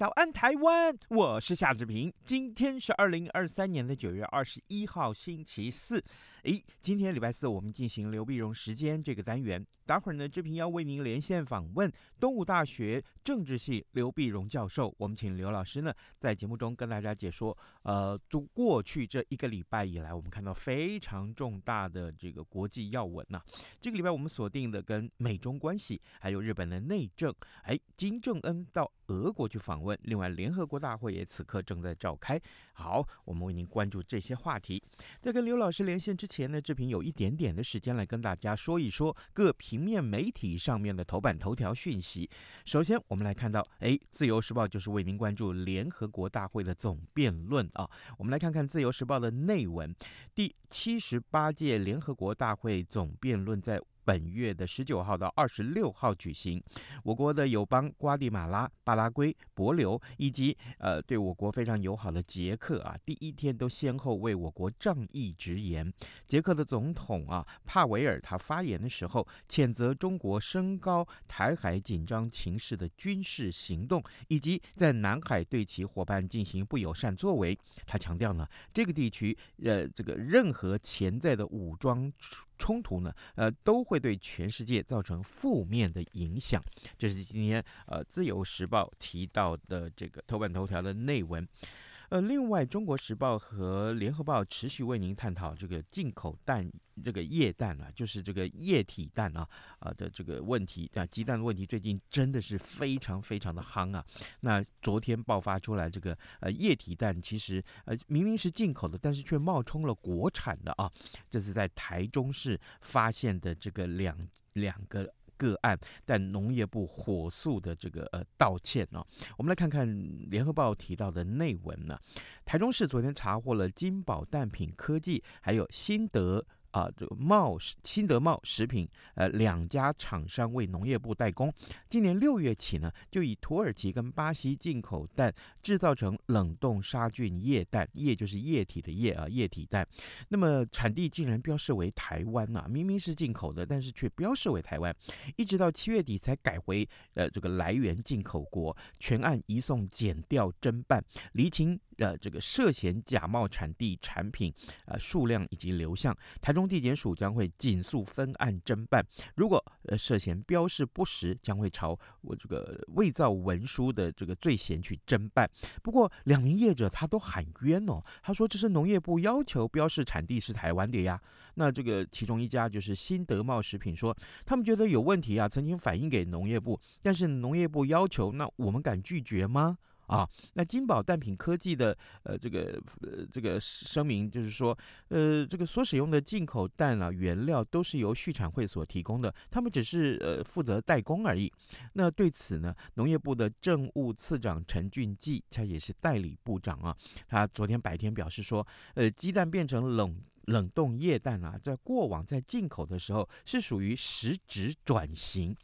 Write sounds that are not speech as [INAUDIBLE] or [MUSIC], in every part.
早安，台湾！我是夏志平。今天是二零二三年的九月二十一号，星期四。诶，今天礼拜四，我们进行刘必荣时间这个单元。待会儿呢，志平要为您连线访问东吴大学政治系刘必荣教授。我们请刘老师呢，在节目中跟大家解说。呃，都过去这一个礼拜以来，我们看到非常重大的这个国际要闻呐、这个礼拜我们锁定的跟美中关系，还有日本的内政。诶，金正恩到俄国去访问。另外，联合国大会也此刻正在召开。好，我们为您关注这些话题。在跟刘老师连线之前呢，志平有一点点的时间来跟大家说一说各平面媒体上面的头版头条讯息。首先，我们来看到，哎，《自由时报》就是为您关注联合国大会的总辩论啊。我们来看看《自由时报》的内文，第七十八届联合国大会总辩论在。本月的十九号到二十六号举行，我国的友邦瓜地马拉、巴拉圭、帛琉以及呃对我国非常友好的捷克啊，第一天都先后为我国仗义直言。捷克的总统啊帕维尔他发言的时候，谴责中国升高台海紧张情势的军事行动，以及在南海对其伙伴进行不友善作为。他强调呢，这个地区呃这个任何潜在的武装。冲突呢，呃，都会对全世界造成负面的影响。这是今天呃《自由时报》提到的这个头版头条的内文。呃，另外，《中国时报》和《联合报》持续为您探讨这个进口蛋，这个液蛋啊，就是这个液体蛋啊，啊的这个问题啊，鸡蛋的问题，最近真的是非常非常的夯啊。那昨天爆发出来这个呃液体蛋，其实呃明明是进口的，但是却冒充了国产的啊。这是在台中市发现的这个两两个。个案，但农业部火速的这个呃道歉哦，我们来看看联合报提到的内文呢。台中市昨天查获了金宝蛋品科技，还有新德。啊，这个茂食、新德茂食品，呃，两家厂商为农业部代工。今年六月起呢，就以土耳其跟巴西进口蛋制造成冷冻杀菌液蛋，液就是液体的液啊，液体蛋。那么产地竟然标示为台湾呐、啊，明明是进口的，但是却标示为台湾。一直到七月底才改回呃这个来源进口国，全案移送检调侦办，厘清。呃，这个涉嫌假冒产地产品，呃，数量以及流向，台中地检署将会紧速分案侦办。如果呃涉嫌标示不实，将会朝我这个伪造文书的这个罪嫌去侦办。不过两名业者他都喊冤哦，他说这是农业部要求标示产地是台湾的呀。那这个其中一家就是新德茂食品说，他们觉得有问题啊，曾经反映给农业部，但是农业部要求，那我们敢拒绝吗？啊，那金宝蛋品科技的呃这个呃这个声明就是说，呃这个所使用的进口蛋啊原料都是由畜产会所提供的，他们只是呃负责代工而已。那对此呢，农业部的政务次长陈俊记他也是代理部长啊，他昨天白天表示说，呃鸡蛋变成冷冷冻液蛋啊，在过往在进口的时候是属于实质转型。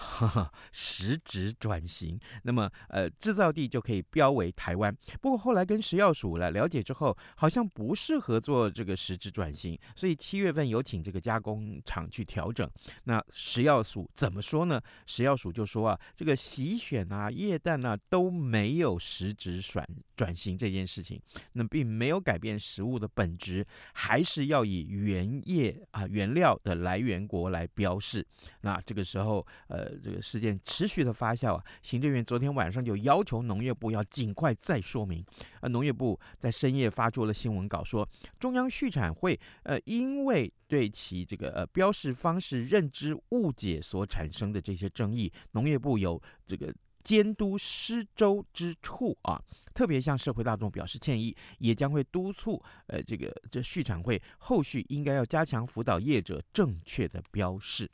哈哈，实质转型，那么呃，制造地就可以标为台湾。不过后来跟食药署来了解之后，好像不适合做这个实质转型，所以七月份有请这个加工厂去调整。那食药署怎么说呢？食药署就说啊，这个洗选啊、液氮啊都没有实质转转型这件事情，那并没有改变食物的本质，还是要以原液啊原料的来源国来标示。那这个时候呃。呃这个事件持续的发酵啊，行政院昨天晚上就要求农业部要尽快再说明。呃，农业部在深夜发出了新闻稿说，中央畜产会呃因为对其这个呃标示方式认知误解所产生的这些争议，农业部有这个监督失周之处啊，特别向社会大众表示歉意，也将会督促呃这个这畜产会后续应该要加强辅导业者正确的标示。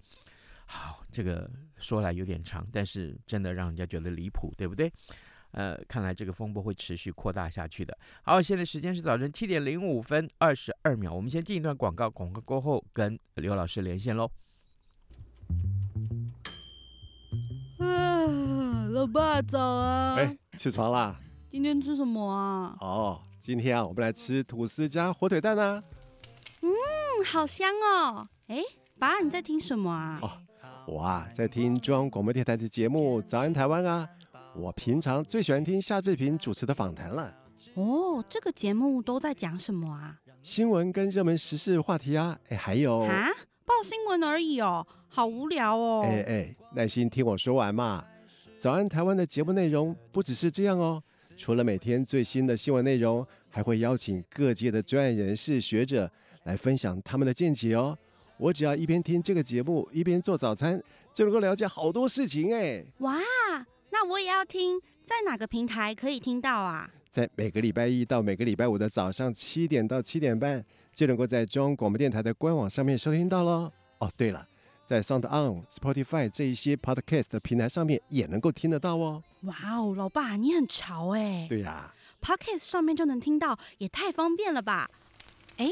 好，这个说来有点长，但是真的让人家觉得离谱，对不对？呃，看来这个风波会持续扩大下去的。好，现在时间是早晨七点零五分二十二秒，我们先进一段广告，广告过后跟刘老师连线喽。啊，老爸早啊！哎，起床啦！今天吃什么啊？哦，今天啊，我们来吃吐司加火腿蛋啊。嗯，好香哦！哎，爸，你在听什么啊？哦，我啊，在听中央广播电台的节目《早安台湾》啊。我平常最喜欢听夏志平主持的访谈了。哦，这个节目都在讲什么啊？新闻跟热门时事话题啊，哎，还有啊，报新闻而已哦，好无聊哦。哎哎，耐心听我说完嘛。早安台湾的节目内容不只是这样哦，除了每天最新的新闻内容，还会邀请各界的专业人士、学者来分享他们的见解哦。我只要一边听这个节目，一边做早餐，就能够了解好多事情哎。哇！那我也要听，在哪个平台可以听到啊？在每个礼拜一到每个礼拜五的早上七点到七点半，就能够在中央广播电台的官网上面收听到喽。哦，对了，在 Sound On、Spotify 这一些 Podcast 的平台上面也能够听得到哦。哇哦，老爸你很潮哎！对呀，Podcast 上面就能听到，也太方便了吧？哎，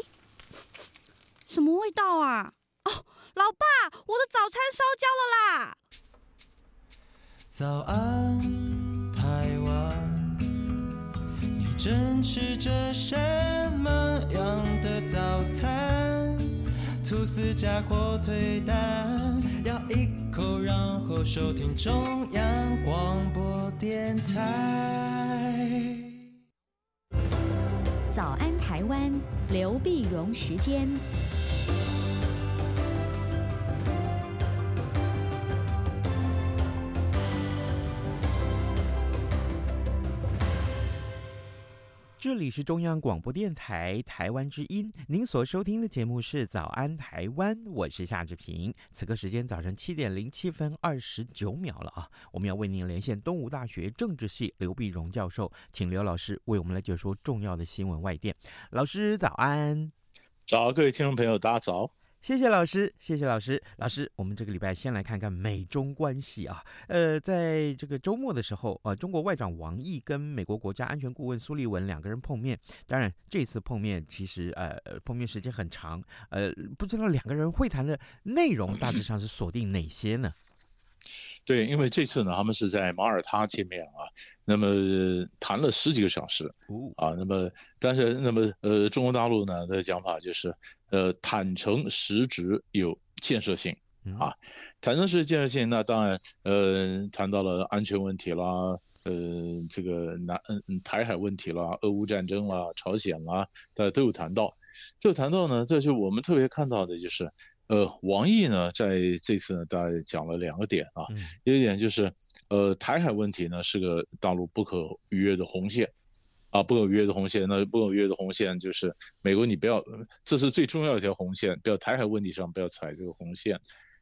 什么味道啊？哦，老爸，我的早餐烧焦了啦！早安，台湾，你正吃着什么样的早餐？吐司加火腿蛋，咬一口，然后收听中央广播电台。早安，台湾，刘碧荣时间。这里是中央广播电台台湾之音，您所收听的节目是《早安台湾》，我是夏志平。此刻时间早晨七点零七分二十九秒了啊，我们要为您连线东吴大学政治系刘碧荣教授，请刘老师为我们来解说重要的新闻外电。老师早安，早，各位听众朋友，大家早。谢谢老师，谢谢老师。老师，我们这个礼拜先来看看美中关系啊。呃，在这个周末的时候，呃，中国外长王毅跟美国国家安全顾问苏利文两个人碰面。当然，这次碰面其实呃，碰面时间很长。呃，不知道两个人会谈的内容大致上是锁定哪些呢？对，因为这次呢，他们是在马耳他见面啊，那么谈了十几个小时，啊，那么但是那么呃，中国大陆呢的讲法就是，呃，坦诚、实质、有建设性，啊，坦诚是建设性，那当然呃，谈到了安全问题啦，呃，这个南嗯台海问题啦，俄乌战争啦，朝鲜啦，大家都有谈到，就谈到呢，这就我们特别看到的就是。呃，王毅呢，在这次呢，大概讲了两个点啊，嗯、一点就是，呃，台海问题呢是个大陆不可逾越的红线，啊，不可逾越的红线，那不可逾越的红线就是美国你不要，这是最重要一条红线，不要台海问题上不要踩这个红线。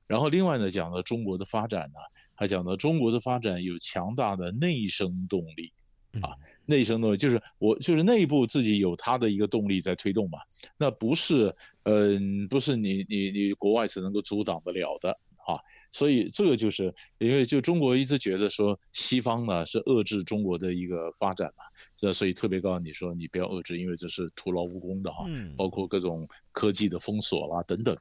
然后另外呢，讲到中国的发展呢，还讲到中国的发展有强大的内生动力，啊。嗯内生动力就是我就是内部自己有它的一个动力在推动嘛，那不是嗯、呃、不是你你你国外是能够阻挡得了的啊，所以这个就是因为就中国一直觉得说西方呢是遏制中国的一个发展嘛，这所以特别告诉你说你不要遏制，因为这是徒劳无功的哈，包括各种科技的封锁啦等等，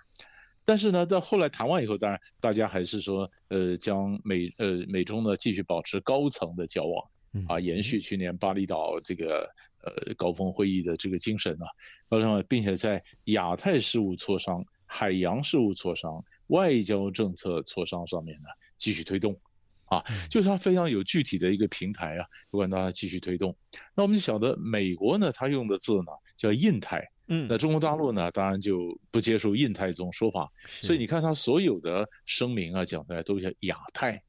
但是呢到后来谈完以后，当然大家还是说呃将美呃美中呢继续保持高层的交往。啊，延续去年巴厘岛这个呃高峰会议的这个精神呢，啊，并且在亚太事务磋商、海洋事务磋商、外交政策磋商上面呢继续推动，啊，就是它非常有具体的一个平台啊，不管大家继续推动。那我们就晓得美国呢，它用的字呢叫印太，嗯，那中国大陆呢，当然就不接受印太这种说法，所以你看它所有的声明啊讲出来都叫亚太。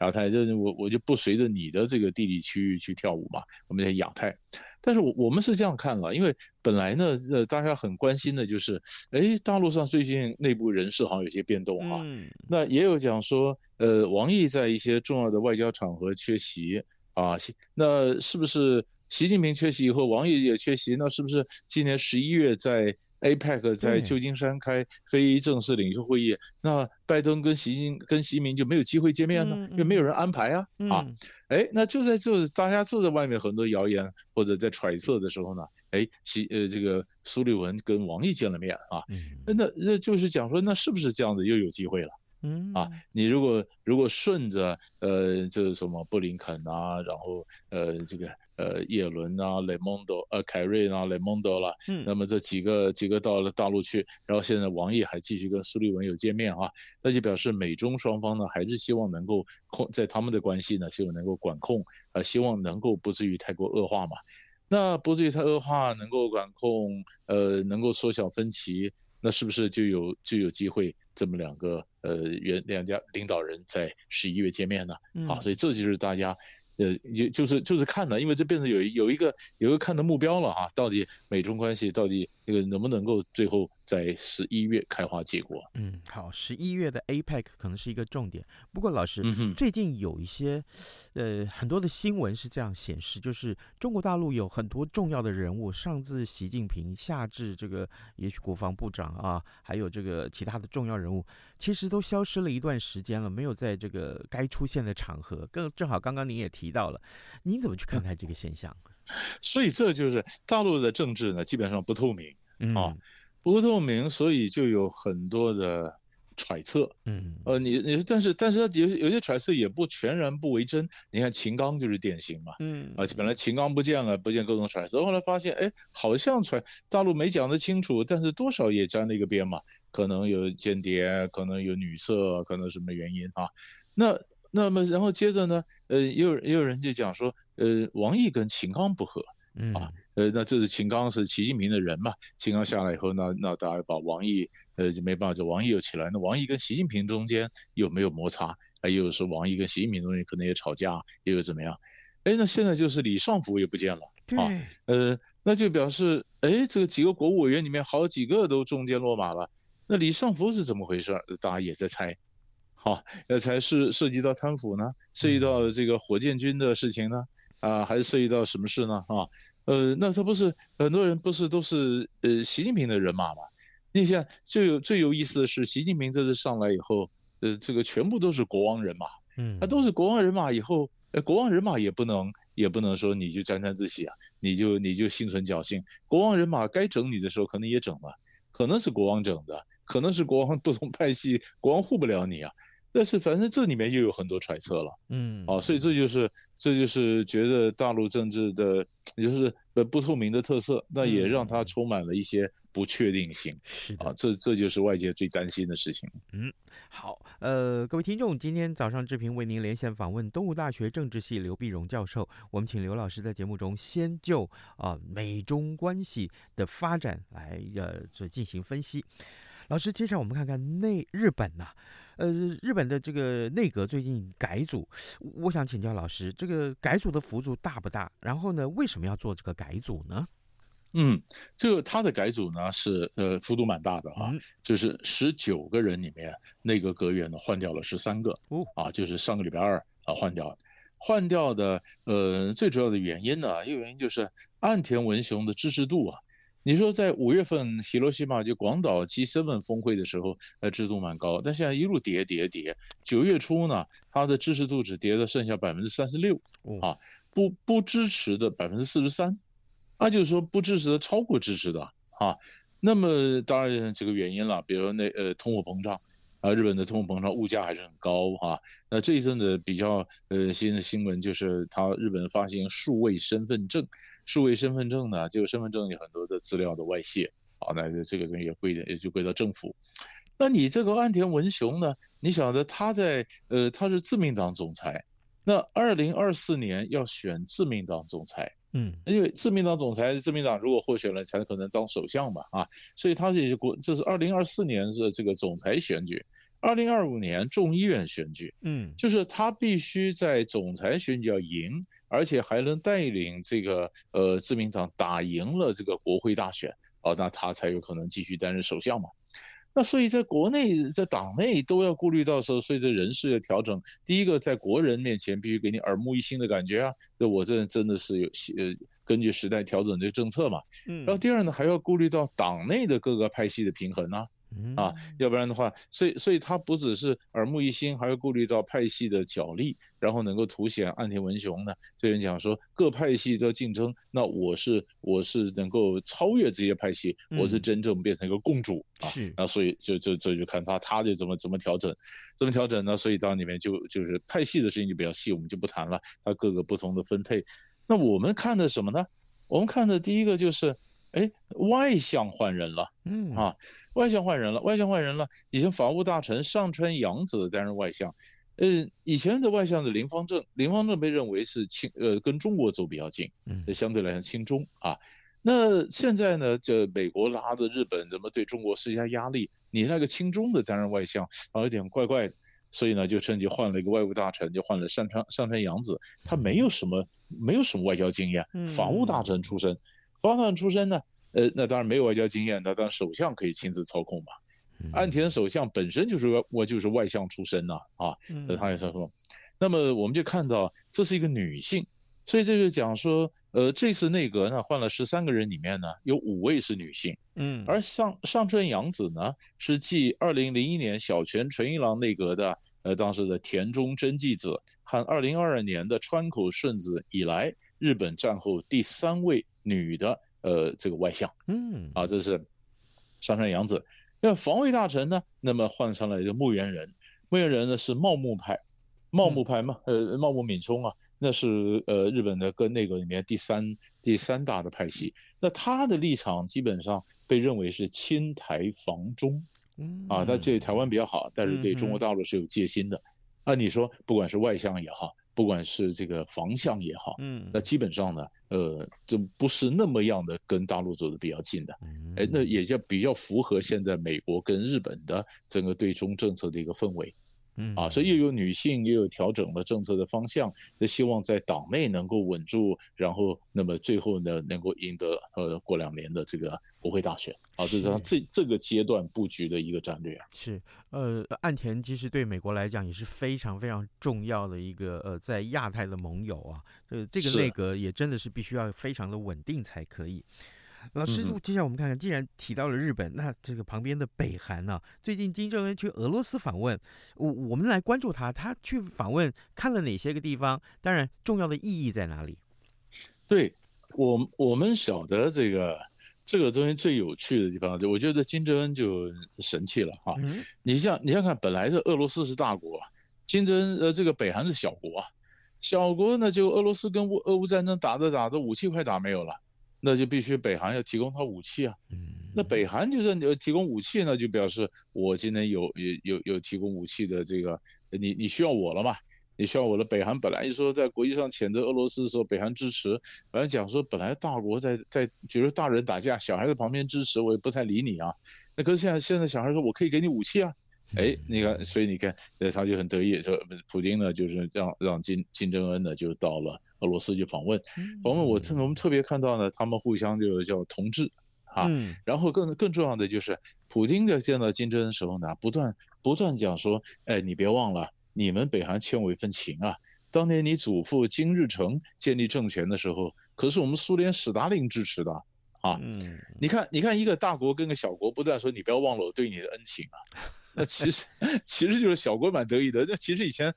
亚太就是我我就不随着你的这个地理区域去跳舞嘛，我们在亚太。但是我我们是这样看了，因为本来呢，呃，大家很关心的就是，哎，大陆上最近内部人事好像有些变动啊。嗯。那也有讲说，呃，王毅在一些重要的外交场合缺席啊，那是不是习近平缺席以后，王毅也缺席？那是不是今年十一月在？APEC 在旧金山开非正式领袖会议，那拜登跟习近跟习近平就没有机会见面呢？因为没有人安排啊！啊，哎，那就在这大家坐在外面很多谣言或者在揣测的时候呢，哎，习呃这个苏利文跟王毅见了面啊，那那就是讲说，那是不是这样子又有机会了？嗯啊，你如果如果顺着呃这个什么布林肯啊，然后呃这个。呃，叶伦啊，雷蒙多，呃，凯瑞啊，雷蒙多啦，嗯，那么这几个几个到了大陆去，然后现在王毅还继续跟苏利文有见面啊，那就表示美中双方呢还是希望能够控在他们的关系呢，希望能够管控，呃，希望能够不至于太过恶化嘛，那不至于太恶化，能够管控，呃，能够缩小分歧，那是不是就有就有机会这么两个呃原两家领导人在十一月见面呢？嗯、啊，所以这就是大家。呃，也就是就是看的，因为这变成有有一个有一个看的目标了啊，到底美中关系到底那个能不能够最后在十一月开花结果？嗯，好，十一月的 APEC 可能是一个重点。不过老师，嗯、最近有一些呃很多的新闻是这样显示，就是中国大陆有很多重要的人物，上至习近平，下至这个也许国防部长啊，还有这个其他的重要人物。其实都消失了一段时间了，没有在这个该出现的场合。更正好，刚刚您也提到了，您怎么去看待这个现象？所以这就是大陆的政治呢，基本上不透明啊，不透明，所以就有很多的。揣测，嗯，呃，你你，但是但是他有有些揣测也不全然不为真。你看秦刚就是典型嘛，嗯，啊，本来秦刚不见了，不见各种揣测，后来发现，哎，好像揣大陆没讲得清楚，但是多少也沾了一个边嘛，可能有间谍，可能有女色，可能什么原因啊？那那么然后接着呢，呃，也有也有人就讲说，呃，王毅跟秦刚不和，嗯啊，呃，那这是秦刚是习近平的人嘛，秦刚下来以后，那那大家把王毅。呃，就没办法，就王毅又起来。那王毅跟习近平中间有没有摩擦？还有说王毅跟习近平中间可能也吵架，又有怎么样？哎，那现在就是李尚福也不见了啊。呃，那就表示，哎，这个几个国务委员里面好几个都中间落马了。那李尚福是怎么回事？大家也在猜。好，那才是涉及到贪腐呢？涉及到这个火箭军的事情呢？啊，还是涉及到什么事呢？啊，呃，那他不是很多人不是都是呃习近平的人马吗？你想最有最有意思的是，习近平这次上来以后，呃，这个全部都是国王人马，嗯，他都是国王人马以后，呃，国王人马也不能也不能说你就沾沾自喜啊，你就你就心存侥幸，国王人马该整你的时候可能也整了，可能是国王整的，可能是国王不同派系，国王护不了你啊。但是反正这里面又有很多揣测了，嗯，啊，所以这就是这就是觉得大陆政治的，就是呃不透明的特色，那也让它充满了一些不确定性，是，啊，这这就是外界最担心的事情。嗯，好，呃，各位听众，今天早上志平为您连线访问东吴大学政治系刘碧荣教授，我们请刘老师在节目中先就啊、呃、美中关系的发展来呃这进行分析。老师，接下来我们看看内日本呐、啊。呃，日本的这个内阁最近改组，我想请教老师，这个改组的幅度大不大？然后呢，为什么要做这个改组呢？嗯，这个他的改组呢是呃幅度蛮大的啊，嗯、就是十九个人里面，内阁阁员呢换掉了十三个，哦，啊，就是上个礼拜二啊换掉，换掉的呃最主要的原因呢，一个原因就是岸田文雄的支持度啊。你说在五月份西罗西马就广岛 G7 峰会的时候，呃，支持度蛮高，但现在一路跌跌跌。九月初呢，它的支持度只跌到剩下百分之三十六，啊，不不支持的百分之四十三，那就是说不支持的超过支持的啊。那么当然这个原因了，比如说那呃通货膨胀啊，日本的通货膨胀物价还是很高啊。那这一阵子比较呃新的新闻就是，它日本发行数位身份证。数位身份证呢，这个身份证有很多的资料的外泄，好，那这个东西也归的也就归到政府。那你这个岸田文雄呢？你晓得他在呃，他是自民党总裁，那二零二四年要选自民党总裁，嗯，因为自民党总裁，自民党如果获选了，才可能当首相嘛，啊，所以他是国，这是二零二四年是这个总裁选举。二零二五年众议院选举，嗯，就是他必须在总裁选举要赢，而且还能带领这个呃自民党打赢了这个国会大选，哦，那他才有可能继续担任首相嘛。那所以在国内在党内都要顾虑到时候，所以这人事的调整，第一个在国人面前必须给你耳目一新的感觉啊，那我这真的是有呃根据时代调整这个政策嘛，嗯，然后第二呢还要顾虑到党内的各个派系的平衡啊。啊，要不然的话，所以所以他不只是耳目一新，还要顾虑到派系的角力，然后能够凸显岸田文雄呢。这人讲说各派系都竞争，那我是我是能够超越这些派系，我是真正变成一个共主啊。是，那所以就就这就，就看他他就怎么怎么调整，怎么调整呢？所以到里面就就是派系的事情就比较细，我们就不谈了。他各个不同的分配，那我们看的什么呢？我们看的第一个就是，哎，外相换人了，嗯啊。外相换人了，外相换人了。以前法务大臣上川洋子担任外相，呃，以前的外相的林芳正，林芳正被认为是亲，呃，跟中国走比较近，嗯，相对来讲亲中啊。那现在呢，这美国拉着日本怎么对中国施加压力？你那个亲中的担任外相，啊，有点怪怪的，所以呢，就趁机换了一个外务大臣，就换了上川上川洋子，他没有什么没有什么外交经验，法务大臣出身，法务大臣出身呢。呃，那当然没有外交经验，那当然首相可以亲自操控嘛。岸田首相本身就是我就是外相出身呐，啊，那他也是说，那么我们就看到这是一个女性，所以这就讲说，呃，这次内阁呢换了十三个人，里面呢有五位是女性，嗯，而上上川阳子呢是继二零零一年小泉纯一郎内阁的，呃，当时的田中真纪子和二零二二年的川口顺子以来，日本战后第三位女的。呃，这个外相，嗯，啊，这是上川阳子。那防卫大臣呢？那么换上了一个木原人，木原人呢是茂木派，茂木派嘛，呃，茂木敏充啊，那是呃日本的跟那个里面第三第三大的派系。那他的立场基本上被认为是亲台防中，啊，他对台湾比较好，但是对中国大陆是有戒心的。啊，你说不管是外相也好。不管是这个方向也好，嗯，那基本上呢，呃，就不是那么样的跟大陆走的比较近的，哎，那也就比较符合现在美国跟日本的整个对中政策的一个氛围。嗯啊，所以又有女性，又有调整了政策的方向，那希望在党内能够稳住，然后那么最后呢，能够赢得呃过两年的这个国会大选啊，这是这这个阶段布局的一个战略啊。是，呃，岸田其实对美国来讲也是非常非常重要的一个呃在亚太的盟友啊，呃，这个内阁也真的是必须要非常的稳定才可以。老师，接下来我们看看，既然提到了日本，那这个旁边的北韩呢、啊？最近金正恩去俄罗斯访问，我我们来关注他，他去访问看了哪些个地方？当然，重要的意义在哪里？对我我们晓得这个这个东西最有趣的地方，就我觉得金正恩就神气了哈。嗯、你像你想看，本来是俄罗斯是大国，金正恩呃这个北韩是小国啊，小国呢就俄罗斯跟乌俄乌战争打着打着，武器快打没有了。那就必须北韩要提供他武器啊，那北韩就是你要提供武器，那就表示我今天有有有有提供武器的这个，你你需要我了嘛？你需要我了。北韩本来就说在国际上谴责俄罗斯的时候，北韩支持，本来讲说本来大国在在，比如大人打架，小孩在旁边支持，我也不太理你啊。那可是现在现在小孩说我可以给你武器啊，哎，你看，所以你看，那他就很得意，说普京呢就是让让金金正恩呢就到了。俄罗斯去访问，访问我特我们特别看到呢，他们互相就叫同志，啊，然后更更重要的就是，普京在见到金正恩的时候呢，不断不断讲说，哎，你别忘了，你们北韩欠我一份情啊，当年你祖父金日成建立政权的时候，可是我们苏联史达林支持的，啊，你看你看一个大国跟个小国不断说，你不要忘了我对你的恩情啊。那其实 [LAUGHS] 其实就是小国蛮得意的。那其实以前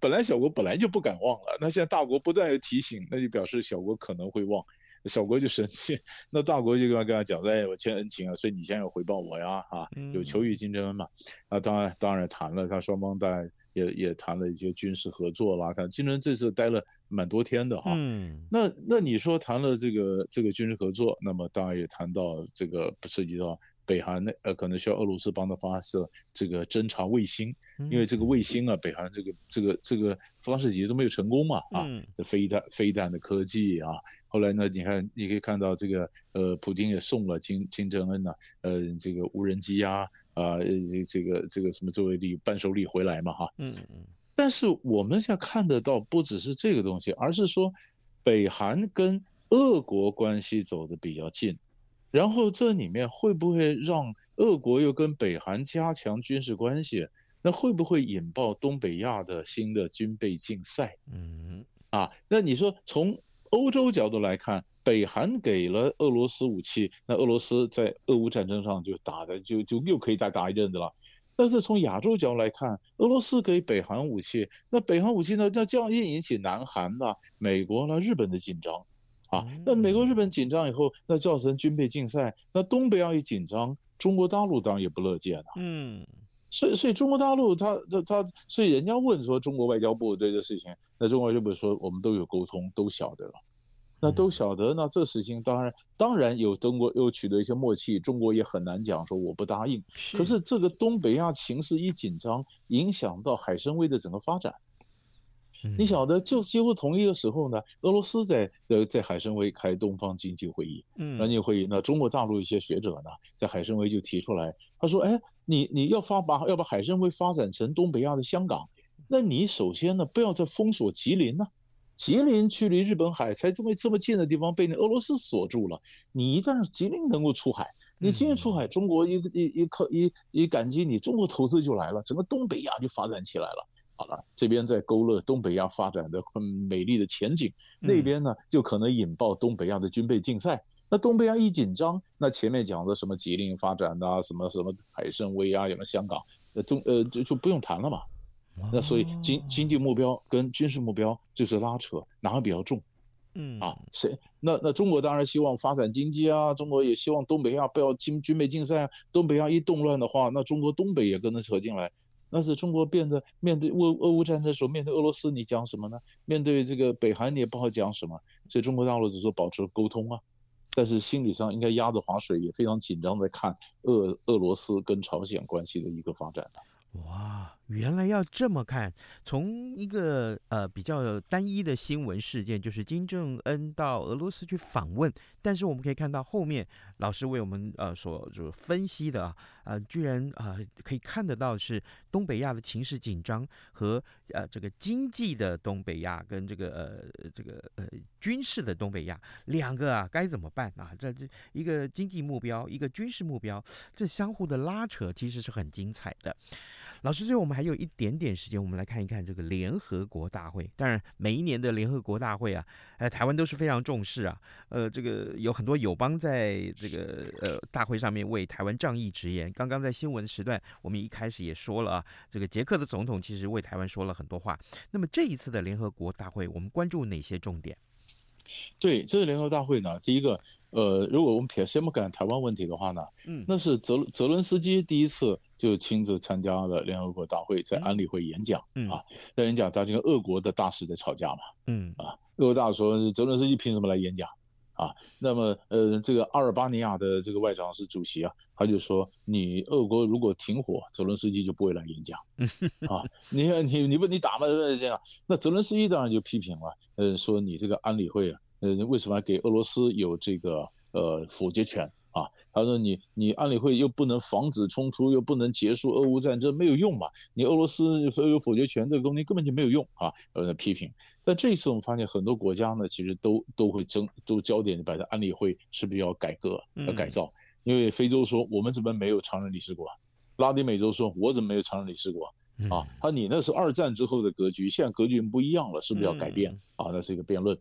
本来小国本来就不敢忘了，那现在大国不断有提醒，那就表示小国可能会忘，小国就生气。[LAUGHS] 那大国就跟他跟他讲说：“哎，我欠恩情啊，所以你现在要回报我呀，啊，有求于金正恩嘛。”那当然当然谈了，他双方当然也也谈了一些军事合作啦。他金正恩这次待了蛮多天的哈。嗯。那那你说谈了这个这个军事合作，那么当然也谈到这个不涉及到。北韩那呃可能需要俄罗斯帮他发射这个侦察卫星，因为这个卫星啊，北韩这个这个这个发射几次都没有成功嘛啊，飞弹飞弹的科技啊，后来呢，你看你可以看到这个呃，普京也送了金金正恩呢，呃，这个无人机啊，啊，这这个这个什么作为礼伴手礼回来嘛哈。嗯嗯。但是我们现在看得到，不只是这个东西，而是说北韩跟俄国关系走的比较近，然后这里面会不会让俄国又跟北韩加强军事关系？那会不会引爆东北亚的新的军备竞赛？嗯，啊，那你说从欧洲角度来看，北韩给了俄罗斯武器，那俄罗斯在俄乌战争上就打的就就又可以再打一阵子了。但是从亚洲角度来看，俄罗斯给北韩武器，那北韩武器呢？那这样一引起南韩呐、美国呢、日本的紧张，啊，那美国日本紧张以后，那造成军备竞赛，那东北亚一紧张，中国大陆当然也不乐见了。嗯。所以，所以中国大陆他他他，所以人家问说中国外交部对这事情，那中国外交部说我们都有沟通，都晓得了，那都晓得，那这事情当然当然有中国又取得一些默契，中国也很难讲说我不答应。可是这个东北亚情势一紧张，影响到海参崴的整个发展。你晓得，就几乎同一个时候呢，俄罗斯在呃在海参崴开东方经济会议，嗯，经济会议，那中国大陆一些学者呢，在海参崴就提出来，他说，哎，你你要发把要把海参崴发展成东北亚的香港，那你首先呢，不要再封锁吉林呢，吉林距离日本海才这么这么近的地方被那俄罗斯锁住了，你一旦吉林能够出海，你吉林出海，中国一一一靠一一感激你，中国投资就来了，整个东北亚就发展起来了。好了，这边在勾勒东北亚发展的很美丽的前景，那边呢就可能引爆东北亚的军备竞赛。那东北亚一紧张，那前面讲的什么吉林发展啊，什么什么海参崴啊，什么香港，那中呃就就不用谈了嘛。那所以经经济目标跟军事目标就是拉扯，哪个比较重？嗯啊，谁？那那中国当然希望发展经济啊，中国也希望东北亚不要军军备竞赛啊。东北亚一动乱的话，那中国东北也跟着扯进来。那是中国变得面对俄俄乌战争的时候，面对俄罗斯你讲什么呢？面对这个北韩你也不好讲什么，所以中国大陆只是保持沟通啊，但是心理上应该压着划水，也非常紧张在看俄俄罗斯跟朝鲜关系的一个发展。哇，原来要这么看，从一个呃比较单一的新闻事件，就是金正恩到俄罗斯去访问，但是我们可以看到后面老师为我们呃所就分析的啊，呃居然啊、可以看得到是东北亚的情势紧张和呃这个经济的东北亚跟这个呃这个呃军事的东北亚两个啊该怎么办啊？这这一个经济目标，一个军事目标，这相互的拉扯其实是很精彩的。老师，最后我们还有一点点时间，我们来看一看这个联合国大会。当然，每一年的联合国大会啊，呃，台湾都是非常重视啊。呃，这个有很多友邦在这个呃大会上面为台湾仗义直言。刚刚在新闻时段，我们一开始也说了啊，这个捷克的总统其实为台湾说了很多话。那么这一次的联合国大会，我们关注哪些重点？对，这次联合大会呢，第一个。呃，如果我们撇先不讲台湾问题的话呢，嗯，那是泽泽伦斯基第一次就亲自参加了联合国大会，在安理会演讲，嗯。啊，在演讲他就跟俄国的大使在吵架嘛，嗯。啊，俄国大使说泽伦斯基凭什么来演讲？啊？那么呃，这个阿尔巴尼亚的这个外长是主席啊，他就说你俄国如果停火，泽伦斯基就不会来演讲，[LAUGHS] 啊，你你你不你打嘛这样，那泽伦斯基当然就批评了，呃，说你这个安理会啊。呃，为什么给俄罗斯有这个呃否决权啊？他说你你安理会又不能防止冲突，又不能结束俄乌战争，没有用嘛？你俄罗斯有否决权，这个东西根本就没有用啊！呃，批评。但这一次我们发现很多国家呢，其实都都会争，都焦点摆在安理会是不是要改革、要改造？因为非洲说我们怎么没有常任理事国？拉丁美洲说我怎么没有常任理事国？啊，他你那是二战之后的格局，现在格局不一样了，是不是要改变？啊，那是一个辩论。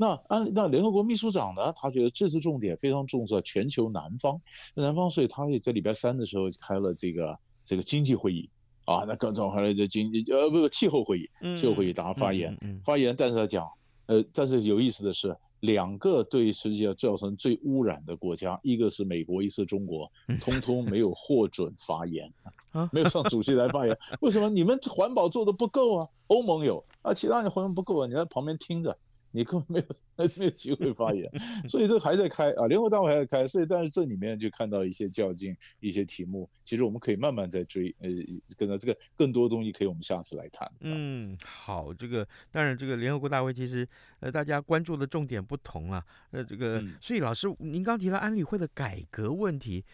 那安那联合国秘书长呢？他觉得这次重点非常重视全球南方，南方，所以他也在礼拜三的时候开了这个这个经济会议啊。那刚召开了这经济呃不不气候会议，气候会议大家发言、嗯嗯嗯、发言，但是他讲呃，但是有意思的是，两个对世界造成最污染的国家，一个是美国，一个是中国，通通没有获准发言，[LAUGHS] 没有上主席来发言。为什么？你们环保做的不够啊？欧盟有啊，其他人环保不够啊，你在旁边听着。你根本没有 [LAUGHS] 没有机会发言，[LAUGHS] 所以这还在开啊，联合大会还在开，所以但是这里面就看到一些较劲，一些题目，其实我们可以慢慢再追，呃，跟着这个更多东西可以我们下次来谈。嗯，好，这个当然这个联合国大会其实呃大家关注的重点不同啊，呃这个所以老师您刚提到安理会的改革问题。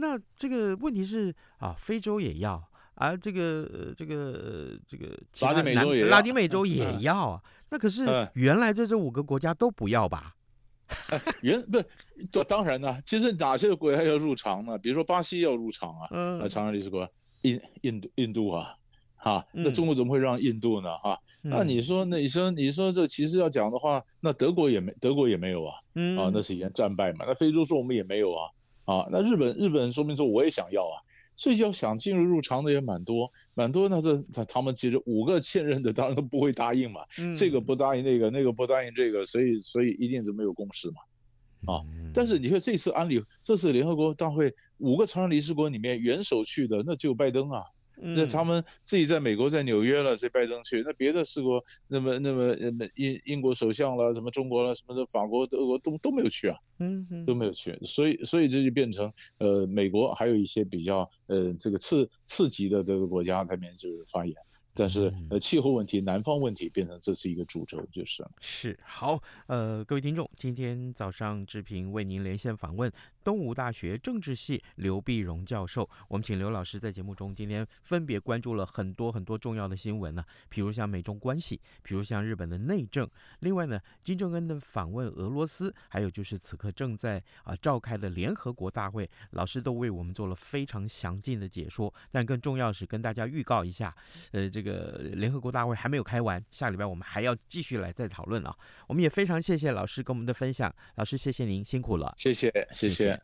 那这个问题是啊，非洲也要，而、啊、这个、呃、这个、呃、这个拉丁美洲也要，拉丁美洲也要啊。嗯、那可是原来这这五个国家都不要吧？[LAUGHS] 嗯、原不是，当然呢。其实哪些国家要入场呢？比如说巴西要入场啊，嗯，常任理事国，印印度印度啊，哈，那中国怎么会让印度呢？哈？嗯、那你说，那你说，你说这其实要讲的话，那德国也没，德国也没有啊，嗯、啊，那是以前战败嘛。那非洲说我们也没有啊，啊，那日本，日本说明说我也想要啊，所以要想进入入场的也蛮多，蛮多。那这他他们其实五个现任的当然都不会答应嘛，嗯、这个不答应那个，那个不答应这个，所以所以一定是没有共识嘛，啊。嗯、但是你看这次安理，这次联合国大会五个常任理事国里面元首去的，那只有拜登啊。那他们自己在美国，在纽约了，所以拜登去。那别的四国，那么那么那么英英国首相了，什么中国了，什么的法国、德国都都没有去啊，嗯，都没有去。所以所以这就变成呃，美国还有一些比较呃这个次次级的这个国家在面就是发言。但是呃，气候问题、南方问题变成这是一个主轴，就是是好。呃，各位听众，今天早上志平为您连线访问东吴大学政治系刘碧荣教授。我们请刘老师在节目中今天分别关注了很多很多重要的新闻呢，比如像美中关系，比如像日本的内政。另外呢，金正恩的访问俄罗斯，还有就是此刻正在啊召开的联合国大会，老师都为我们做了非常详尽的解说。但更重要的是跟大家预告一下，呃，这个。呃，联合国大会还没有开完，下礼拜我们还要继续来再讨论啊。我们也非常谢谢老师跟我们的分享，老师谢谢您辛苦了，谢谢谢谢。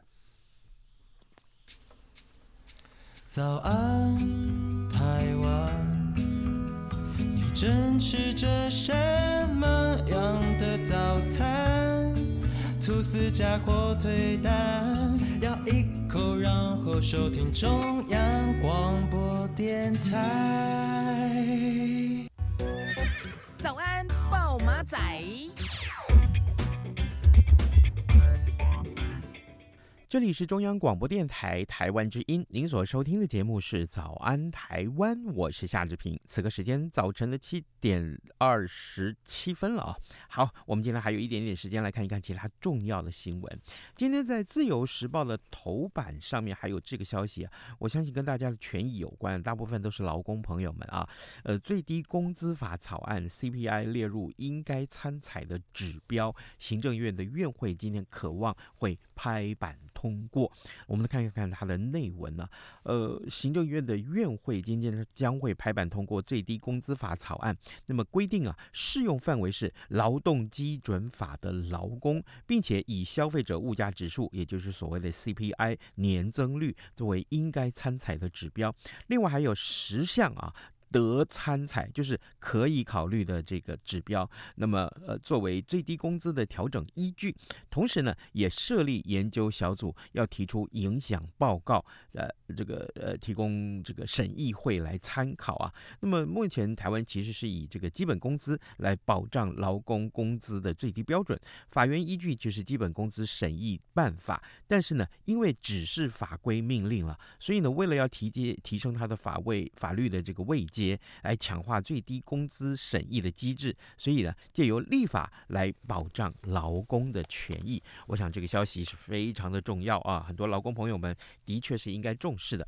早安，台湾，你正吃着什么样的早餐？吐司加火腿蛋，咬一口，然后收听中央广播电台。早安，暴马仔。这里是中央广播电台台湾之音，您所收听的节目是《早安台湾》，我是夏志平。此刻时间早晨的七点二十七分了啊。好，我们今天还有一点点时间来看一看其他重要的新闻。今天在《自由时报》的头版上面还有这个消息啊，我相信跟大家的权益有关，大部分都是劳工朋友们啊。呃，最低工资法草案 CPI 列入应该参采的指标，行政院的院会今天可望会拍板通过，我们来看一看它的内文呢、呃，行政院的院会今天将会拍板通过最低工资法草案。那么规定啊，适用范围是劳动基准法的劳工，并且以消费者物价指数，也就是所谓的 CPI 年增率作为应该参采的指标。另外还有十项啊。得参采就是可以考虑的这个指标，那么呃作为最低工资的调整依据，同时呢也设立研究小组，要提出影响报告，呃这个呃提供这个审议会来参考啊。那么目前台湾其实是以这个基本工资来保障劳工工资的最低标准，法院依据就是基本工资审议办法，但是呢因为只是法规命令了，所以呢为了要提阶提升它的法位法律的这个位阶。来强化最低工资审议的机制，所以呢，借由立法来保障劳工的权益。我想这个消息是非常的重要啊，很多劳工朋友们的确是应该重视的。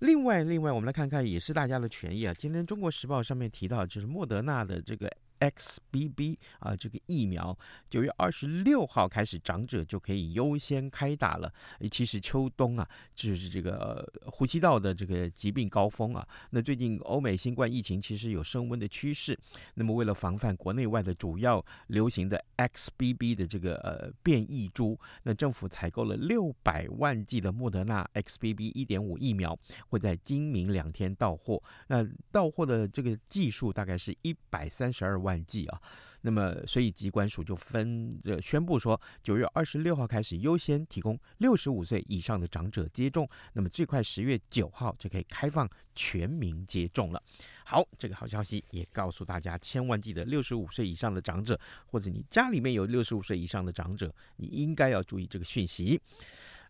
另外，另外我们来看看，也是大家的权益啊。今天《中国时报》上面提到，就是莫德纳的这个。XBB 啊，这个疫苗九月二十六号开始，长者就可以优先开打了。其实秋冬啊，就是这个呼吸道的这个疾病高峰啊。那最近欧美新冠疫情其实有升温的趋势。那么为了防范国内外的主要流行的 XBB 的这个呃变异株，那政府采购了六百万剂的莫德纳 XBB 一点五疫苗，会在今明两天到货。那到货的这个剂数大概是一百三十二万。换季啊，那么所以疾管署就分呃宣布说，九月二十六号开始优先提供六十五岁以上的长者接种，那么最快十月九号就可以开放全民接种了。好，这个好消息也告诉大家，千万记得六十五岁以上的长者，或者你家里面有六十五岁以上的长者，你应该要注意这个讯息。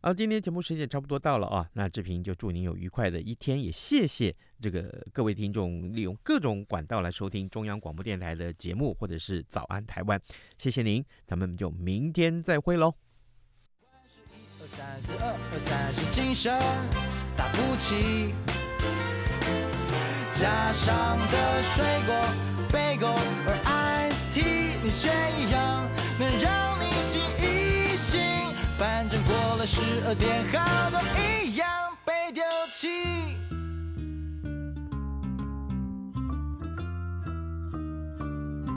好，今天节目时间也差不多到了啊，那志平就祝您有愉快的一天，也谢谢这个各位听众利用各种管道来收听中央广播电台的节目，或者是早安台湾，谢谢您，咱们就明天再会喽。加上的水果，bagel 和 iced tea，你选一样能让你醒一醒，反正过了十二点，好多一样被丢弃。